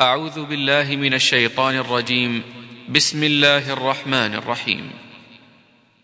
أعوذ بالله من الشيطان الرجيم. بسم الله الرحمن الرحيم.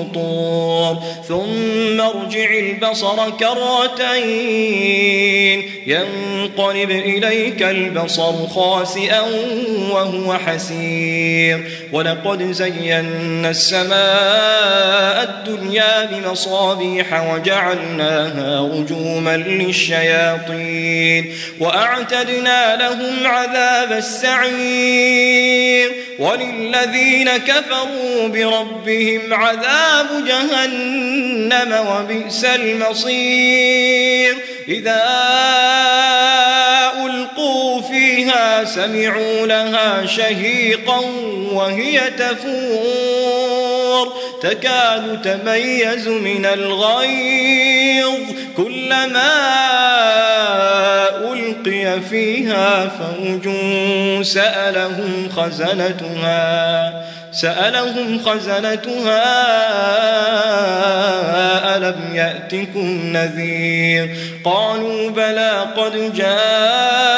الفطور. ثم ارجع البصر كرتين. ينقلب إليك البصر خاسئا وهو حسير. ولقد زينا السماء الدنيا بمصابيح وجعلناها رجوما للشياطين. وأعتدنا لهم عذاب السعير. وللذين كفروا بربهم عذاب جهنم وبئس المصير. إذا ألقوا فيها سمعوا لها شهيقا وهي تفور. تكاد تميز من الغيظ. كلما ألقي فيها فوج سألهم خزنتها سألهم خزنتها ألم يأتكم نذير؟ قالوا بلى قد جاءنا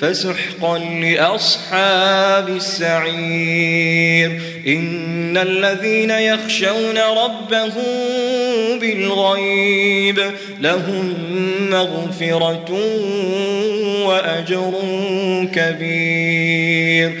فسحقا لأصحاب السعير. إن الذين يخشون ربهم بالغيب لهم مغفرة وأجر كبير.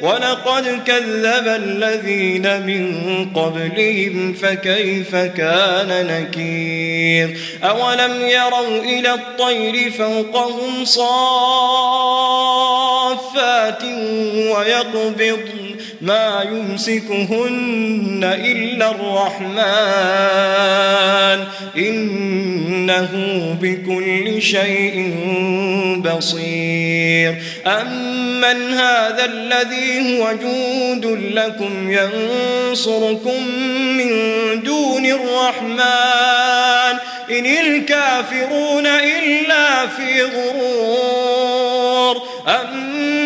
ولقد كذب الذين من قبلهم فكيف كان نكير؟ أولم يروا إلى الطير فوقهم صافات ويقبض ما يمسكهن إلا الرحمن. إنه بكل شيء بصير. أمن هذا الذي هو جود لكم ينصركم من دون الرحمن. إن الكافرون إلا في غرور. أمن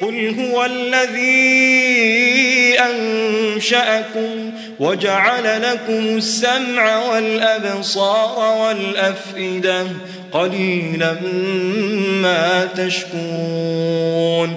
قل هو الذي أنشأكم وجعل لكم السمع والأبصار والأفئدة قليلا ما تشكون